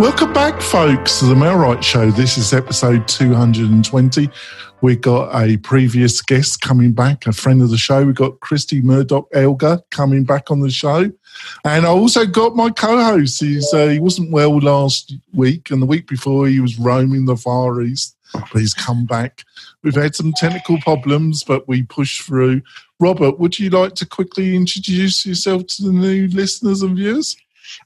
Welcome back, folks, to the MailRight Show. This is episode 220. We've got a previous guest coming back, a friend of the show. We've got Christy Murdock Edgar coming back on the show. And I also got my co-host. He's, uh, he wasn't well last week, and the week before he was roaming the Far East, but he's come back. We've had some technical problems, but we pushed through. Robert, would you like to quickly introduce yourself to the new listeners and viewers?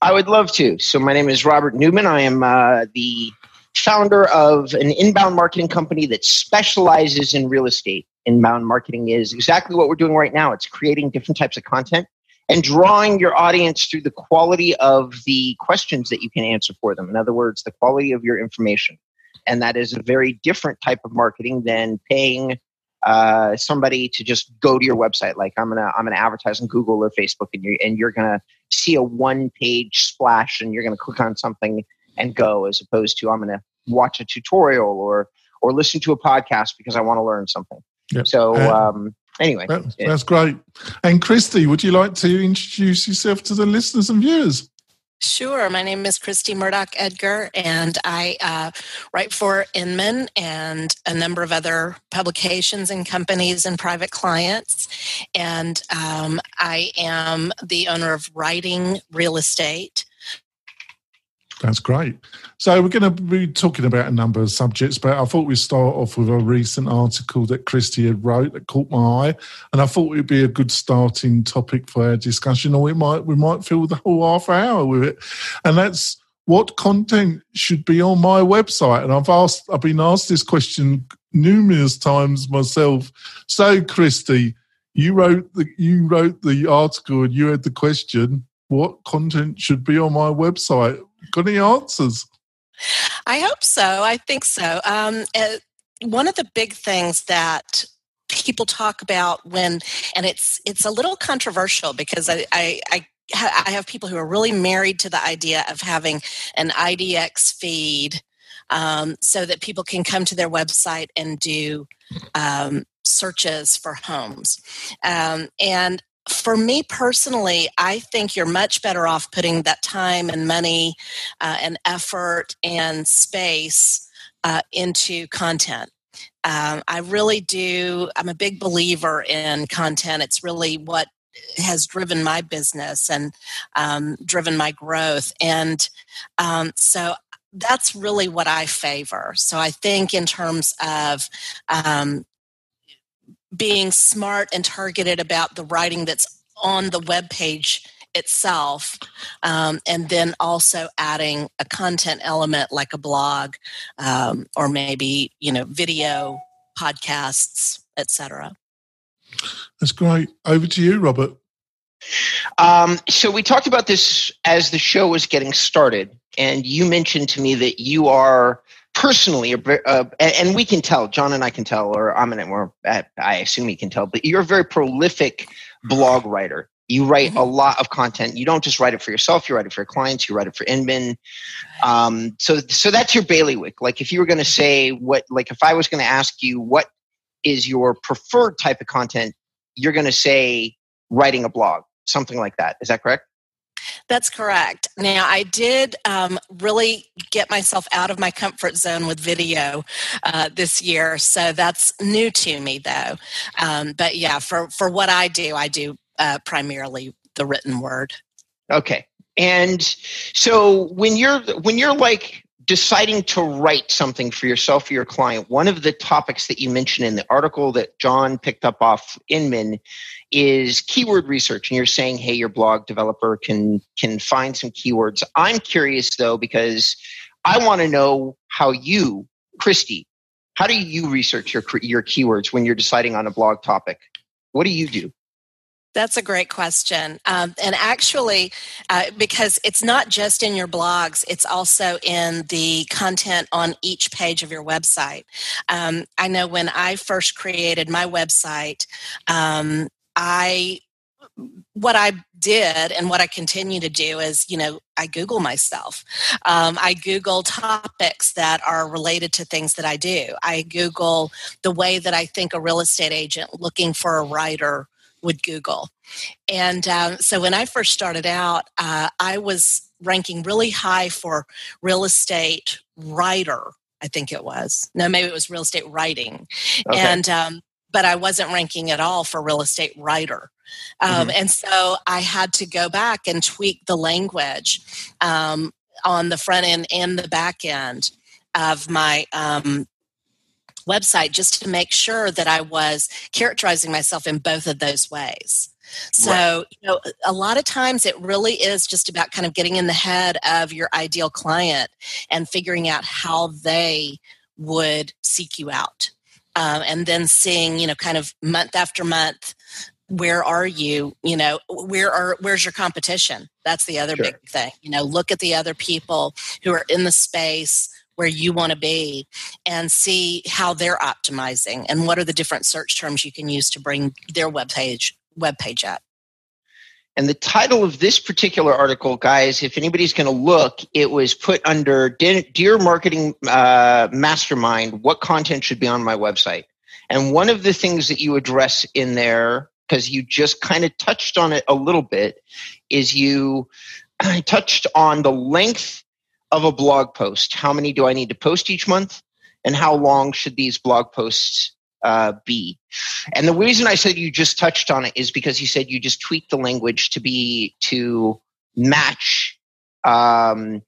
I would love to. So, my name is Robert Newman. I am uh, the founder of an inbound marketing company that specializes in real estate. Inbound marketing is exactly what we're doing right now. It's creating different types of content and drawing your audience through the quality of the questions that you can answer for them. In other words, the quality of your information. And that is a very different type of marketing than paying uh, somebody to just go to your website. Like I'm gonna I'm gonna advertise on Google or Facebook, and you and you're gonna see a one page splash, and you're gonna click on something and go, as opposed to I'm gonna watch a tutorial or or listen to a podcast because I want to learn something. Yep. So um, anyway, that, that's great. And Christy, would you like to introduce yourself to the listeners and viewers? Sure. My name is Christy Murdock Edgar, and I uh, write for Inman and a number of other publications and companies and private clients. And um, I am the owner of Writing Real Estate, that's great. So we're going to be talking about a number of subjects, but I thought we'd start off with a recent article that Christy had wrote that caught my eye, and I thought it'd be a good starting topic for our discussion, or we might we might fill the whole half hour with it, and that's what content should be on my website. And I've asked, I've been asked this question numerous times myself. So, Christy, you wrote the you wrote the article and you had the question what content should be on my website Got any answers? I hope so. I think so. Um, uh, one of the big things that people talk about when, and it's it's a little controversial because I, I, I I have people who are really married to the idea of having an IDX feed um, so that people can come to their website and do um, searches for homes. Um, and for me personally, I think you're much better off putting that time and money uh, and effort and space uh, into content. Um, I really do. I'm a big believer in content. It's really what has driven my business and um, driven my growth. And um, so that's really what I favor. So I think in terms of um, being smart and targeted about the writing that's on the web page itself um, and then also adding a content element like a blog um, or maybe you know video podcasts etc that's great. Over to you robert. Um, so we talked about this as the show was getting started and you mentioned to me that you are personally, uh, and we can tell, John and I can tell, or I'm an, or I assume he can tell, but you're a very prolific blog writer. You write mm-hmm. a lot of content. You don't just write it for yourself. You write it for your clients. You write it for Inman. Um, so, so that's your bailiwick. Like, if you were going to say what, like, if I was going to ask you what is your preferred type of content, you're going to say writing a blog, something like that. Is that correct? That's correct. Now, I did um, really get myself out of my comfort zone with video uh, this year, so that's new to me, though. Um, but yeah, for for what I do, I do uh, primarily the written word. Okay, and so when you're when you're like deciding to write something for yourself or your client, one of the topics that you mentioned in the article that John picked up off Inman is keyword research. And you're saying hey your blog developer can can find some keywords. I'm curious though because i want to know how you christy how do you research your your keywords when you're deciding on a blog topic? What do you do that's a great question. Um, and actually, uh, because it's not just in your blogs, it's also in the content on each page of your website. Um, I know when I first created my website, um, I what I did and what I continue to do is, you know, I Google myself. Um, I Google topics that are related to things that I do. I Google the way that I think a real estate agent looking for a writer would Google. And um, so when I first started out, uh, I was ranking really high for real estate writer. I think it was. No, maybe it was real estate writing. Okay. And um, but I wasn't ranking at all for real estate writer. Um, mm-hmm. And so I had to go back and tweak the language um, on the front end and the back end of my um, website just to make sure that I was characterizing myself in both of those ways. So, right. you know, a lot of times it really is just about kind of getting in the head of your ideal client and figuring out how they would seek you out um, and then seeing you know kind of month after month where are you you know where are where's your competition that's the other sure. big thing you know look at the other people who are in the space where you want to be and see how they're optimizing and what are the different search terms you can use to bring their web page web page up and the title of this particular article, guys, if anybody's going to look, it was put under Dear Marketing uh, Mastermind What Content Should Be on My Website. And one of the things that you address in there, because you just kind of touched on it a little bit, is you touched on the length of a blog post. How many do I need to post each month? And how long should these blog posts uh, be. And the reason I said you just touched on it is because you said you just tweaked the language to be to match um,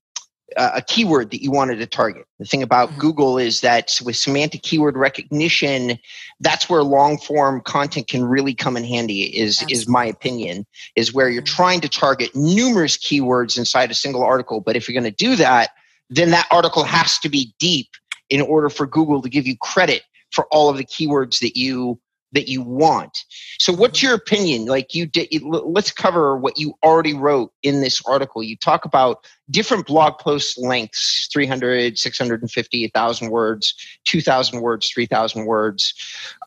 a keyword that you wanted to target. The thing about mm-hmm. Google is that with semantic keyword recognition, that's where long form content can really come in handy. Is Absolutely. is my opinion is where you're mm-hmm. trying to target numerous keywords inside a single article. But if you're going to do that, then that article has to be deep in order for Google to give you credit for all of the keywords that you that you want. So what's your opinion? Like you did let's cover what you already wrote in this article. You talk about different blog post lengths, 300, 650, 1000 words, 2000 words, 3000 words.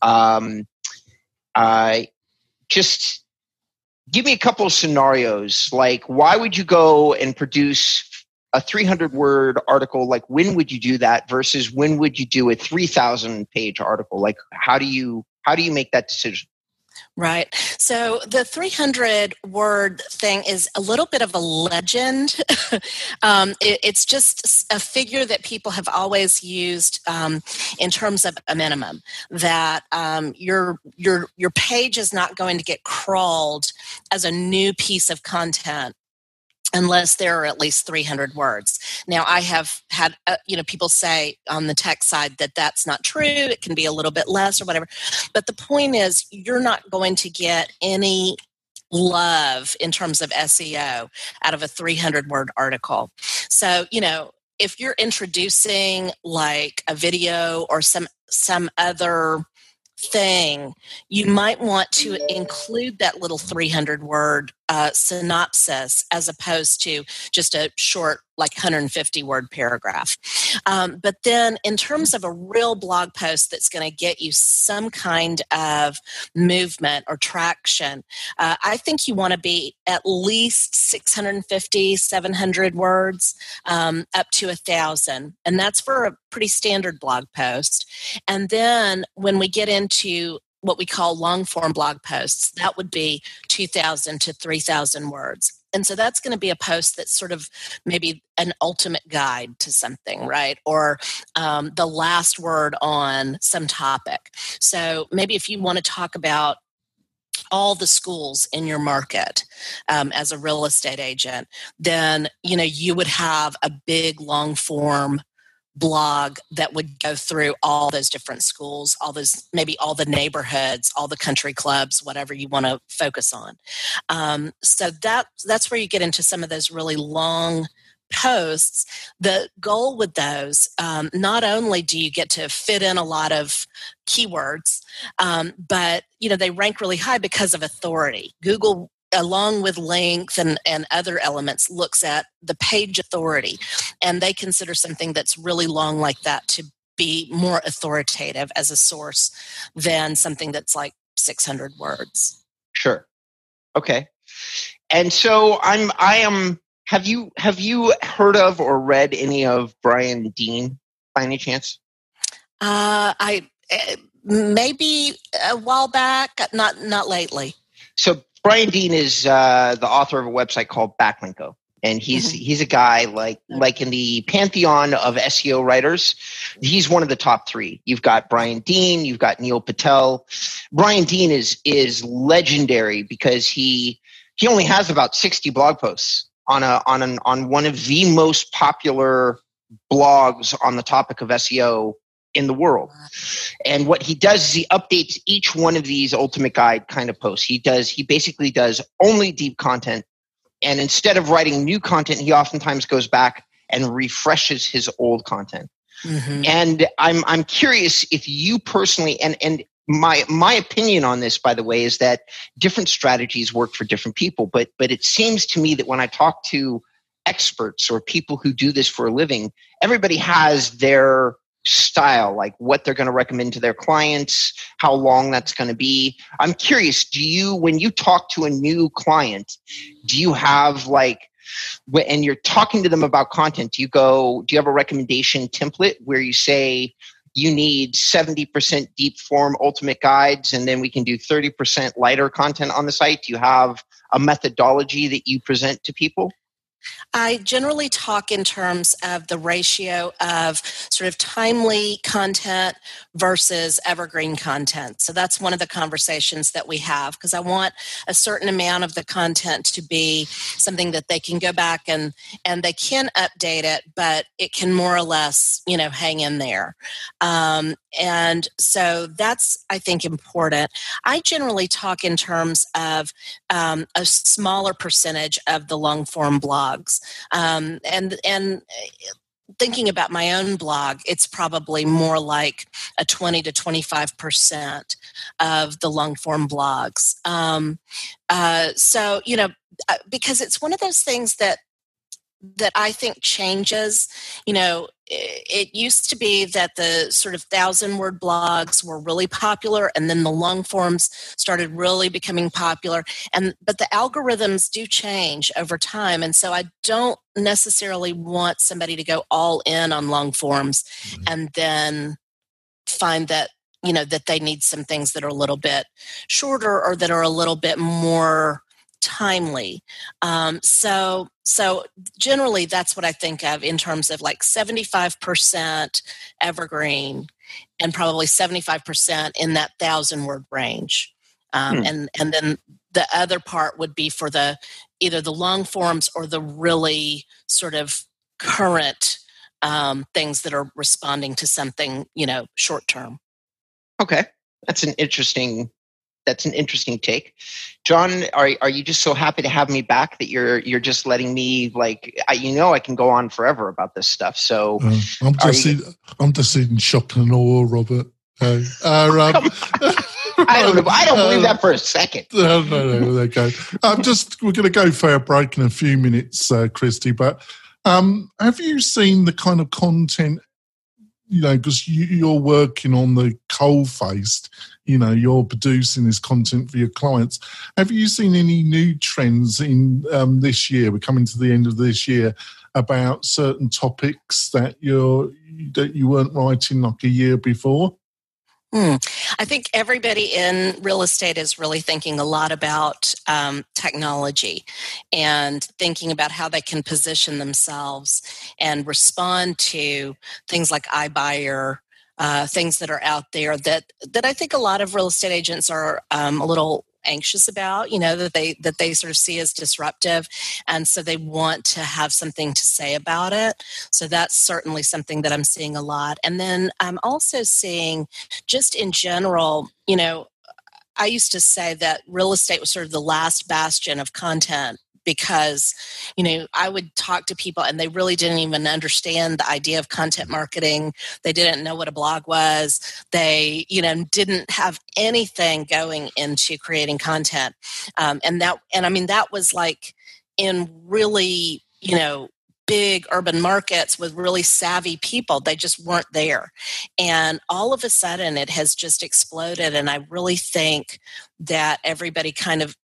Um uh just give me a couple of scenarios like why would you go and produce a 300 word article like when would you do that versus when would you do a 3000 page article like how do you how do you make that decision Right. So the 300 word thing is a little bit of a legend. um, it, it's just a figure that people have always used um, in terms of a minimum. That um, your your your page is not going to get crawled as a new piece of content unless there are at least 300 words. Now i have had uh, you know people say on the tech side that that's not true it can be a little bit less or whatever. But the point is you're not going to get any love in terms of seo out of a 300 word article. So you know if you're introducing like a video or some some other thing, you might want to include that little 300 word uh, synopsis as opposed to just a short like 150 word paragraph. Um, but then, in terms of a real blog post that's going to get you some kind of movement or traction, uh, I think you want to be at least 650, 700 words um, up to a thousand. And that's for a pretty standard blog post. And then, when we get into what we call long form blog posts, that would be 2,000 to 3,000 words. And so that's going to be a post that's sort of maybe an ultimate guide to something, right? Or um, the last word on some topic. So maybe if you want to talk about all the schools in your market um, as a real estate agent, then you know you would have a big long form blog that would go through all those different schools, all those maybe all the neighborhoods, all the country clubs, whatever you want to focus on. Um, so that that's where you get into some of those really long posts. The goal with those, um, not only do you get to fit in a lot of keywords, um, but you know they rank really high because of authority. Google along with length and, and other elements, looks at the page authority. And they consider something that's really long like that to be more authoritative as a source than something that's like 600 words. Sure. Okay. And so I'm, I am, have you, have you heard of or read any of Brian Dean by any chance? Uh, I, uh, maybe a while back, not, not lately. So Brian Dean is uh, the author of a website called Backlinko. and he's mm-hmm. he's a guy like like in the pantheon of SEO writers, he's one of the top three. You've got Brian Dean, you've got Neil Patel. Brian Dean is is legendary because he he only has about sixty blog posts on a on an on one of the most popular blogs on the topic of SEO in the world. And what he does is he updates each one of these ultimate guide kind of posts. He does he basically does only deep content and instead of writing new content, he oftentimes goes back and refreshes his old content. Mm-hmm. And I'm I'm curious if you personally and and my my opinion on this by the way is that different strategies work for different people but but it seems to me that when i talk to experts or people who do this for a living everybody has their style, like what they're going to recommend to their clients, how long that's going to be. I'm curious, do you, when you talk to a new client, do you have like, and you're talking to them about content, do you go, do you have a recommendation template where you say, you need 70% deep form ultimate guides and then we can do 30% lighter content on the site? Do you have a methodology that you present to people? I generally talk in terms of the ratio of sort of timely content versus evergreen content. So that's one of the conversations that we have because I want a certain amount of the content to be something that they can go back and and they can update it, but it can more or less you know hang in there. Um, and so that's I think important. I generally talk in terms of um, a smaller percentage of the long form blogs um, and and thinking about my own blog, it's probably more like a 20 to 25% of the long form blogs. Um, uh, so, you know, uh, because it's one of those things that that I think changes. You know, it used to be that the sort of thousand word blogs were really popular and then the long forms started really becoming popular and but the algorithms do change over time and so i don't necessarily want somebody to go all in on long forms mm-hmm. and then find that you know that they need some things that are a little bit shorter or that are a little bit more timely. Um, so so generally that's what I think of in terms of like 75% evergreen and probably 75% in that thousand word range. Um, hmm. and and then the other part would be for the either the long forms or the really sort of current um, things that are responding to something you know short term okay that's an interesting that's an interesting take. John, are are you just so happy to have me back that you're you're just letting me like I, you know I can go on forever about this stuff. So uh, I'm just you, in, I'm just in shock and awe, Robert. Uh, uh, um, I don't I don't believe that for a second. No, no, no. Okay, I'm just we're going to go for a break in a few minutes, uh, Christy. But um, have you seen the kind of content you know, because you, are working on the coal faced, you know, you're producing this content for your clients. Have you seen any new trends in um, this year? We're coming to the end of this year about certain topics that you're that you weren't writing like a year before. Hmm. I think everybody in real estate is really thinking a lot about um, technology and thinking about how they can position themselves and respond to things like iBuyer, uh, things that are out there that that I think a lot of real estate agents are um, a little anxious about you know that they that they sort of see as disruptive and so they want to have something to say about it. So that's certainly something that i'm seeing a lot. And then i'm also seeing just in general you know I used to say that real estate was sort of the last bastion of content because you know i would talk to people and they really didn't even understand the idea of content marketing. They didn't know what a blog was. They you know didn't have anything going into creating content. Um, and that and i mean that was like in really you know big urban markets with really savvy people. They just weren't there. And all of a sudden it has just exploded and i really think that everybody kind of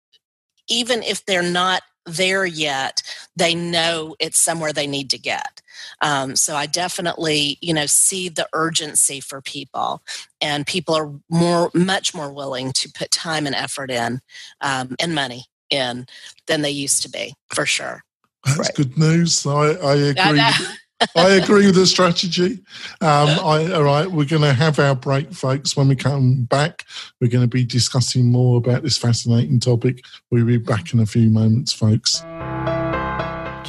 even if they're not there yet, they know it's somewhere they need to get. Um, so I definitely, you know, see the urgency for people, and people are more, much more willing to put time and effort in um, and money in than they used to be, for sure. That's right. good news. I, I agree. I agree with the strategy. Um, I, all right, we're going to have our break, folks. When we come back, we're going to be discussing more about this fascinating topic. We'll be back in a few moments, folks.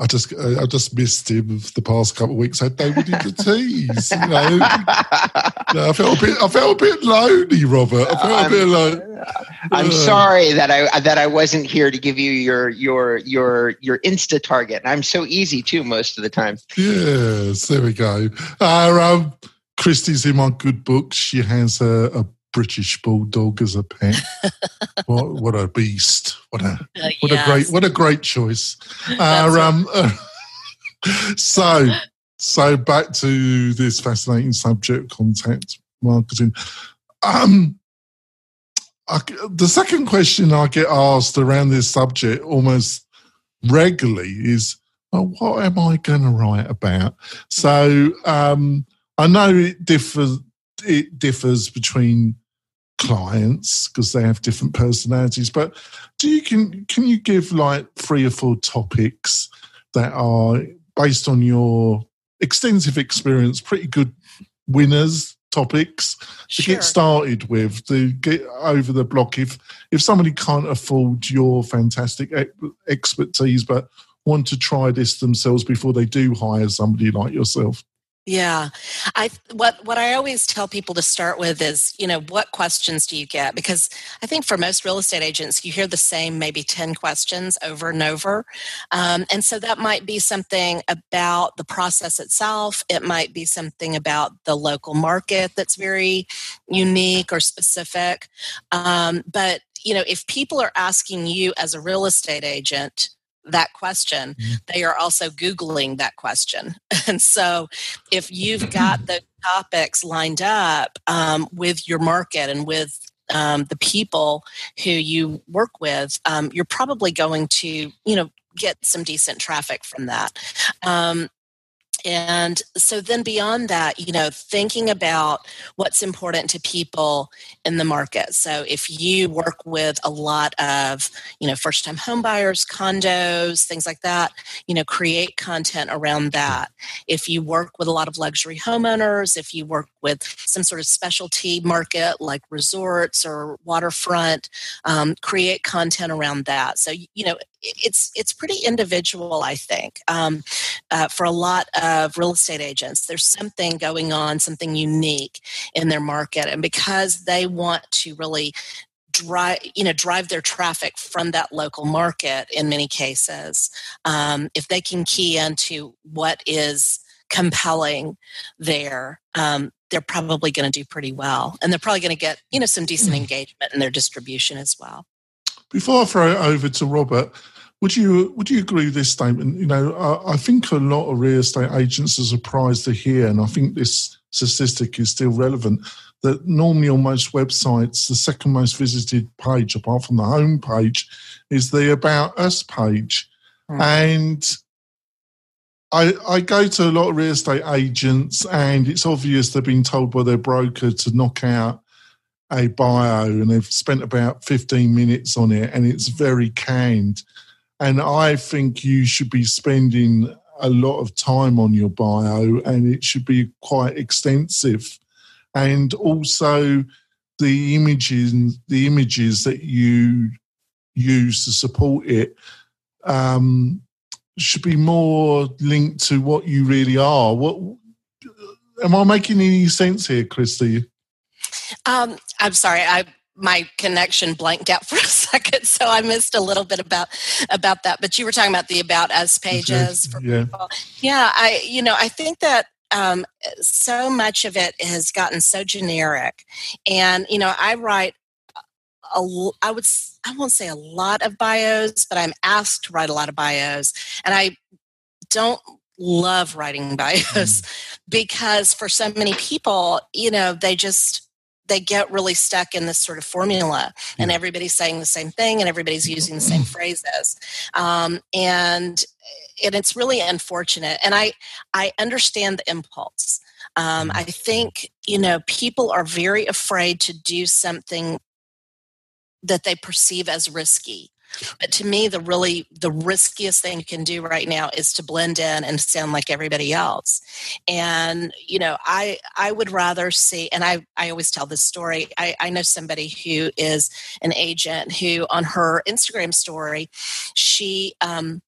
I just I just missed him the past couple of weeks. I had nobody to tease. You know? I felt a bit I felt a bit lonely, Robert. I felt a bit like. I'm sorry that I that I wasn't here to give you your your your your Insta target. I'm so easy too most of the time. Yes, there we go. Uh, um, Christy's in my good books. She has a, a British bulldog as a pet. what, what a beast! What a uh, what yes. a great what a great choice. Uh, um, uh, so so back to this fascinating subject, content marketing. Um, I, the second question I get asked around this subject almost regularly is, well, what am I going to write about? So um, I know it differs. It differs between clients because they have different personalities. But do you can can you give like three or four topics that are based on your extensive experience, pretty good winners topics to sure. get started with to get over the block if if somebody can't afford your fantastic expertise but want to try this themselves before they do hire somebody like yourself yeah. I what what I always tell people to start with is, you know, what questions do you get? Because I think for most real estate agents, you hear the same maybe 10 questions over and over. Um, and so that might be something about the process itself. It might be something about the local market that's very unique or specific. Um, but, you know, if people are asking you as a real estate agent, that question, mm-hmm. they are also Googling that question. And so if you've got the topics lined up um, with your market and with um, the people who you work with, um, you're probably going to, you know, get some decent traffic from that. Um, and so then beyond that you know thinking about what's important to people in the market. So if you work with a lot of you know first time home buyers condos things like that you know create content around that. If you work with a lot of luxury homeowners if you work with some sort of specialty market like resorts or waterfront um, create content around that. So you know it's it's pretty individual i think um, uh, for a lot of real estate agents. There's something going on something unique in their market and because they want to really drive you know drive their traffic from that local market in many cases um, if they can key into what is compelling there um, they're probably going to do pretty well and they're probably going to get you know some decent mm. engagement in their distribution as well before I throw it over to Robert, would you would you agree with this statement? You know, I, I think a lot of real estate agents are surprised to hear, and I think this statistic is still relevant. That normally on most websites, the second most visited page, apart from the home page, is the About Us page, mm. and I, I go to a lot of real estate agents, and it's obvious they've been told by their broker to knock out a bio, and they've spent about 15 minutes on it, and it's very canned. And I think you should be spending a lot of time on your bio, and it should be quite extensive. And also, the images, the images that you use to support it, um, should be more linked to what you really are. What am I making any sense here, Christy? Um, I'm sorry. I my connection blanked out for a second, so I missed a little bit about about that. But you were talking about the about us pages. yeah. People. Yeah. I you know I think that um, so much of it has gotten so generic, and you know I write a, I would I won't say a lot of bios, but I'm asked to write a lot of bios, and I don't love writing bios mm. because for so many people, you know, they just they get really stuck in this sort of formula and everybody's saying the same thing and everybody's using the same phrases um, and and it's really unfortunate and i i understand the impulse um, i think you know people are very afraid to do something that they perceive as risky but to me, the really the riskiest thing you can do right now is to blend in and sound like everybody else. And you know, I I would rather see. And I I always tell this story. I, I know somebody who is an agent who on her Instagram story, she um,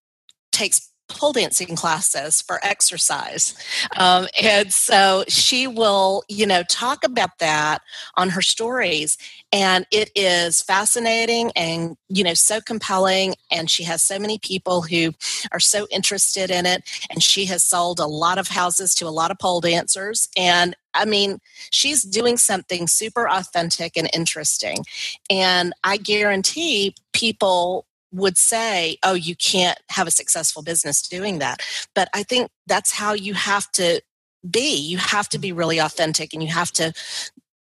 takes pole dancing classes for exercise. Um, and so she will, you know, talk about that on her stories. And it is fascinating and, you know, so compelling. And she has so many people who are so interested in it. And she has sold a lot of houses to a lot of pole dancers. And I mean, she's doing something super authentic and interesting. And I guarantee people would say, oh, you can't have a successful business doing that. But I think that's how you have to be. You have to be really authentic and you have to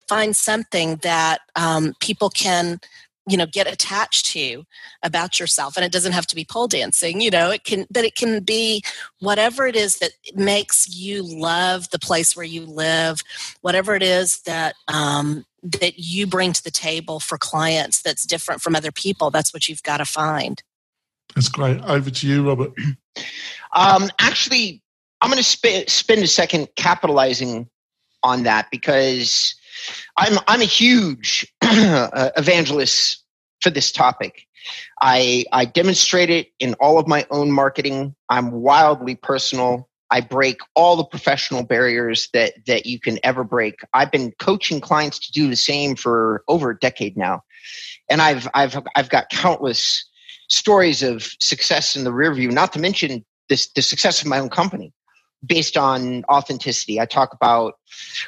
find something that um, people can you know get attached to about yourself and it doesn't have to be pole dancing you know it can but it can be whatever it is that makes you love the place where you live whatever it is that um, that you bring to the table for clients that's different from other people that's what you've got to find that's great over to you robert um, actually i'm going to sp- spend a second capitalizing on that because i'm i'm a huge evangelist for this topic I, I demonstrate it in all of my own marketing. I'm wildly personal. I break all the professional barriers that that you can ever break. I've been coaching clients to do the same for over a decade now, and I've I've I've got countless stories of success in the rear view. Not to mention this the success of my own company based on authenticity. I talk about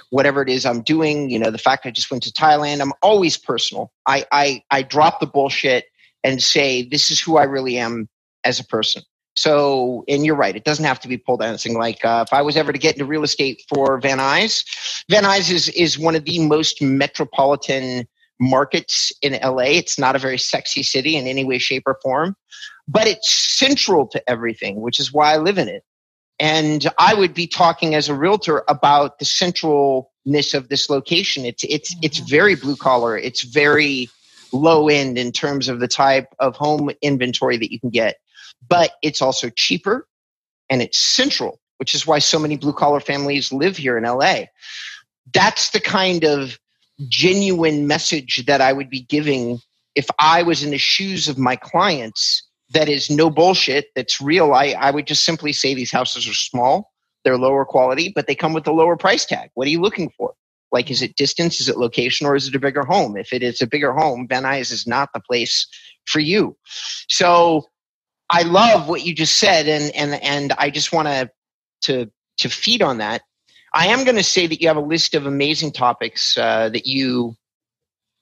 whatever it is I'm doing. You know, the fact I just went to Thailand. I'm always personal. I I I drop the bullshit and say this is who I really am as a person. So, and you're right, it doesn't have to be pole dancing. Like uh, if I was ever to get into real estate for Van Nuys, Van Nuys is, is one of the most metropolitan markets in LA. It's not a very sexy city in any way, shape, or form, but it's central to everything, which is why I live in it. And I would be talking as a realtor about the centralness of this location. It's it's it's mm-hmm. very blue collar. It's very low end in terms of the type of home inventory that you can get but it's also cheaper and it's central, which is why so many blue collar families live here in LA. That's the kind of genuine message that I would be giving if I was in the shoes of my clients. That is no bullshit. That's real. I, I would just simply say these houses are small, they're lower quality, but they come with a lower price tag. What are you looking for? Like, is it distance? Is it location? Or is it a bigger home? If it is a bigger home, Van Nuys is not the place for you. So I love what you just said, and and and I just want to to to feed on that. I am going to say that you have a list of amazing topics uh, that you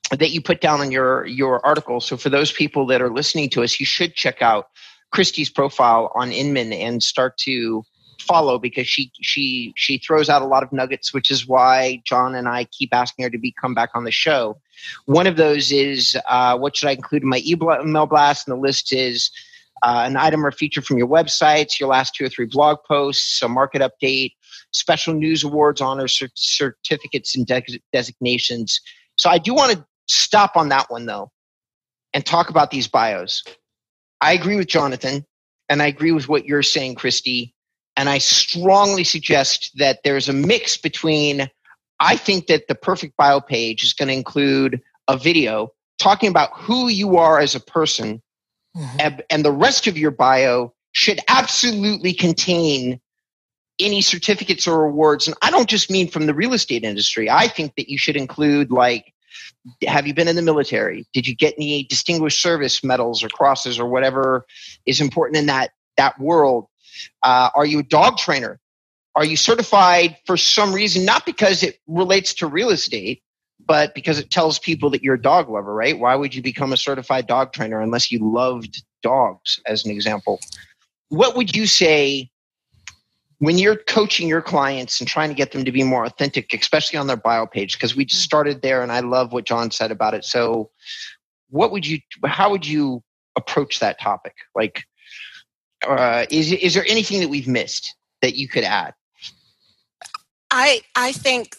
that you put down in your your article. So for those people that are listening to us, you should check out Christy's profile on Inman and start to follow because she she she throws out a lot of nuggets, which is why John and I keep asking her to be come back on the show. One of those is uh, what should I include in my email blast, and the list is uh, an item or feature from your websites, your last two or three blog posts, a market update, special news awards, honors, cert- certificates, and de- designations. So I do want to stop on that one though and talk about these bios. I agree with Jonathan and I agree with what you're saying, Christy. And I strongly suggest that there's a mix between, I think that the perfect bio page is going to include a video talking about who you are as a person Mm-hmm. And, and the rest of your bio should absolutely contain any certificates or awards. And I don't just mean from the real estate industry. I think that you should include like, have you been in the military? Did you get any distinguished service medals or crosses or whatever is important in that that world? Uh, are you a dog trainer? Are you certified for some reason? Not because it relates to real estate, but because it tells people that you're a dog lover, right? Why would you become a certified dog trainer unless you loved dogs, as an example? What would you say when you're coaching your clients and trying to get them to be more authentic, especially on their bio page, because we just started there and I love what John said about it. So, what would you, how would you approach that topic? Like, uh, is, is there anything that we've missed that you could add? I, I think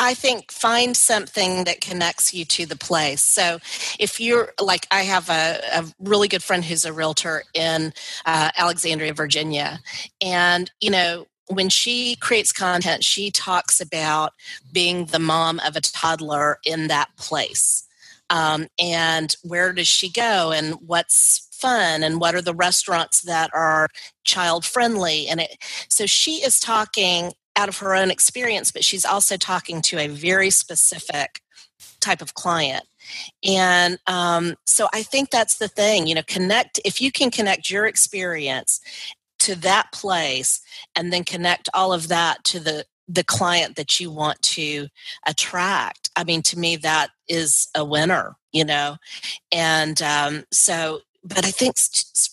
I think find something that connects you to the place. So if you're like, I have a, a really good friend who's a realtor in uh, Alexandria, Virginia. And, you know, when she creates content, she talks about being the mom of a toddler in that place. Um, and where does she go and what's fun and what are the restaurants that are child friendly and it so she is talking out of her own experience, but she's also talking to a very specific type of client. And um, so I think that's the thing, you know, connect, if you can connect your experience to that place and then connect all of that to the the client that you want to attract i mean to me that is a winner you know and um, so but I think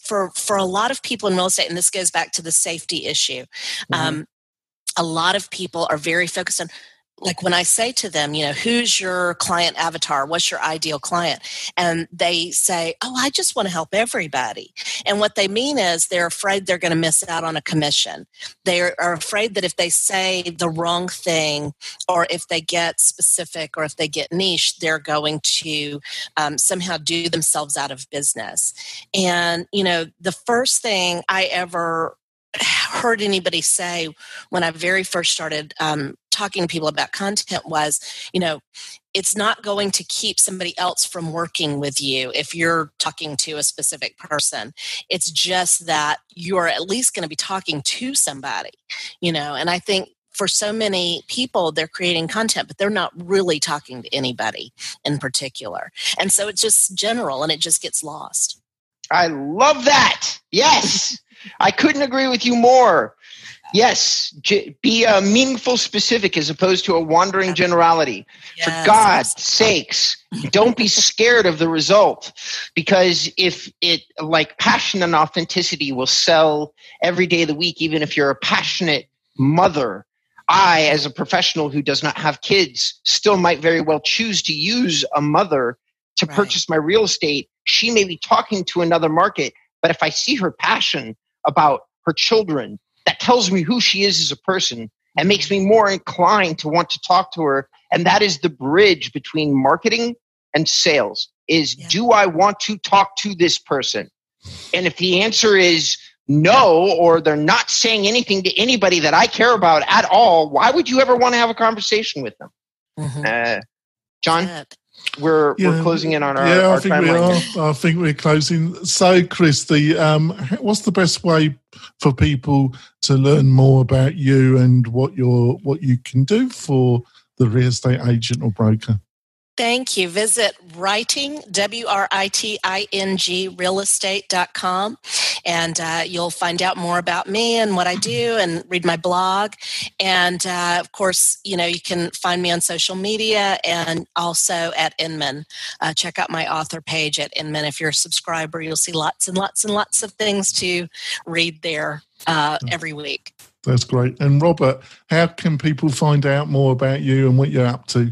for for a lot of people in real estate, and this goes back to the safety issue, mm-hmm. um, a lot of people are very focused on like when I say to them, you know, who's your client avatar? What's your ideal client? And they say, oh, I just want to help everybody. And what they mean is they're afraid they're going to miss out on a commission. They are afraid that if they say the wrong thing or if they get specific or if they get niche, they're going to um, somehow do themselves out of business. And, you know, the first thing I ever heard anybody say when I very first started um, talking to people about content was, you know, it's not going to keep somebody else from working with you if you're talking to a specific person. It's just that you're at least going to be talking to somebody, you know, and I think for so many people they're creating content but they're not really talking to anybody in particular. And so it's just general and it just gets lost. I love that! Yes I couldn't agree with you more. Yes, be a meaningful specific as opposed to a wandering generality. Yes. For God's sakes, don't be scared of the result because if it like passion and authenticity will sell every day of the week, even if you're a passionate mother. I, as a professional who does not have kids, still might very well choose to use a mother to right. purchase my real estate. She may be talking to another market, but if I see her passion, about her children that tells me who she is as a person and makes me more inclined to want to talk to her and that is the bridge between marketing and sales is yeah. do i want to talk to this person and if the answer is no or they're not saying anything to anybody that i care about at all why would you ever want to have a conversation with them mm-hmm. uh, john we're yeah, we're closing in on our yeah. Our I think we are. I think we're closing. So, Chris, the um, what's the best way for people to learn more about you and what your what you can do for the real estate agent or broker? Thank you. Visit writing, W R I T I N G, realestate.com, and uh, you'll find out more about me and what I do and read my blog. And uh, of course, you know, you can find me on social media and also at Inman. Uh, check out my author page at Inman. If you're a subscriber, you'll see lots and lots and lots of things to read there uh, every week. That's great. And Robert, how can people find out more about you and what you're up to?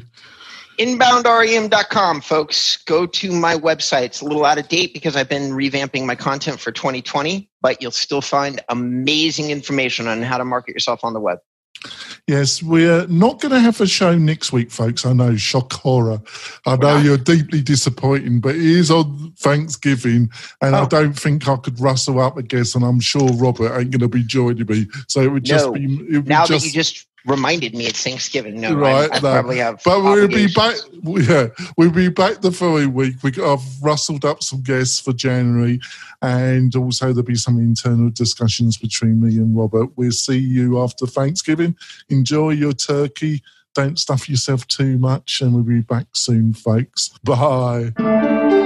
Inboundrem.com, folks. Go to my website. It's a little out of date because I've been revamping my content for 2020, but you'll still find amazing information on how to market yourself on the web. Yes, we're not going to have a show next week, folks. I know, shock horror. I know you're deeply disappointing, but it is on Thanksgiving, and oh. I don't think I could rustle up a guest, and I'm sure Robert ain't going to be joining me. So it would just no. be. It now just, that you just reminded me it's Thanksgiving. No, right, I, I no. probably have. But we'll be back. Yeah, we'll be back the following week. We I've rustled up some guests for January, and also there'll be some internal discussions between me and Robert. We'll see you after Thanksgiving. Enjoy your turkey. Don't stuff yourself too much, and we'll be back soon, folks. Bye.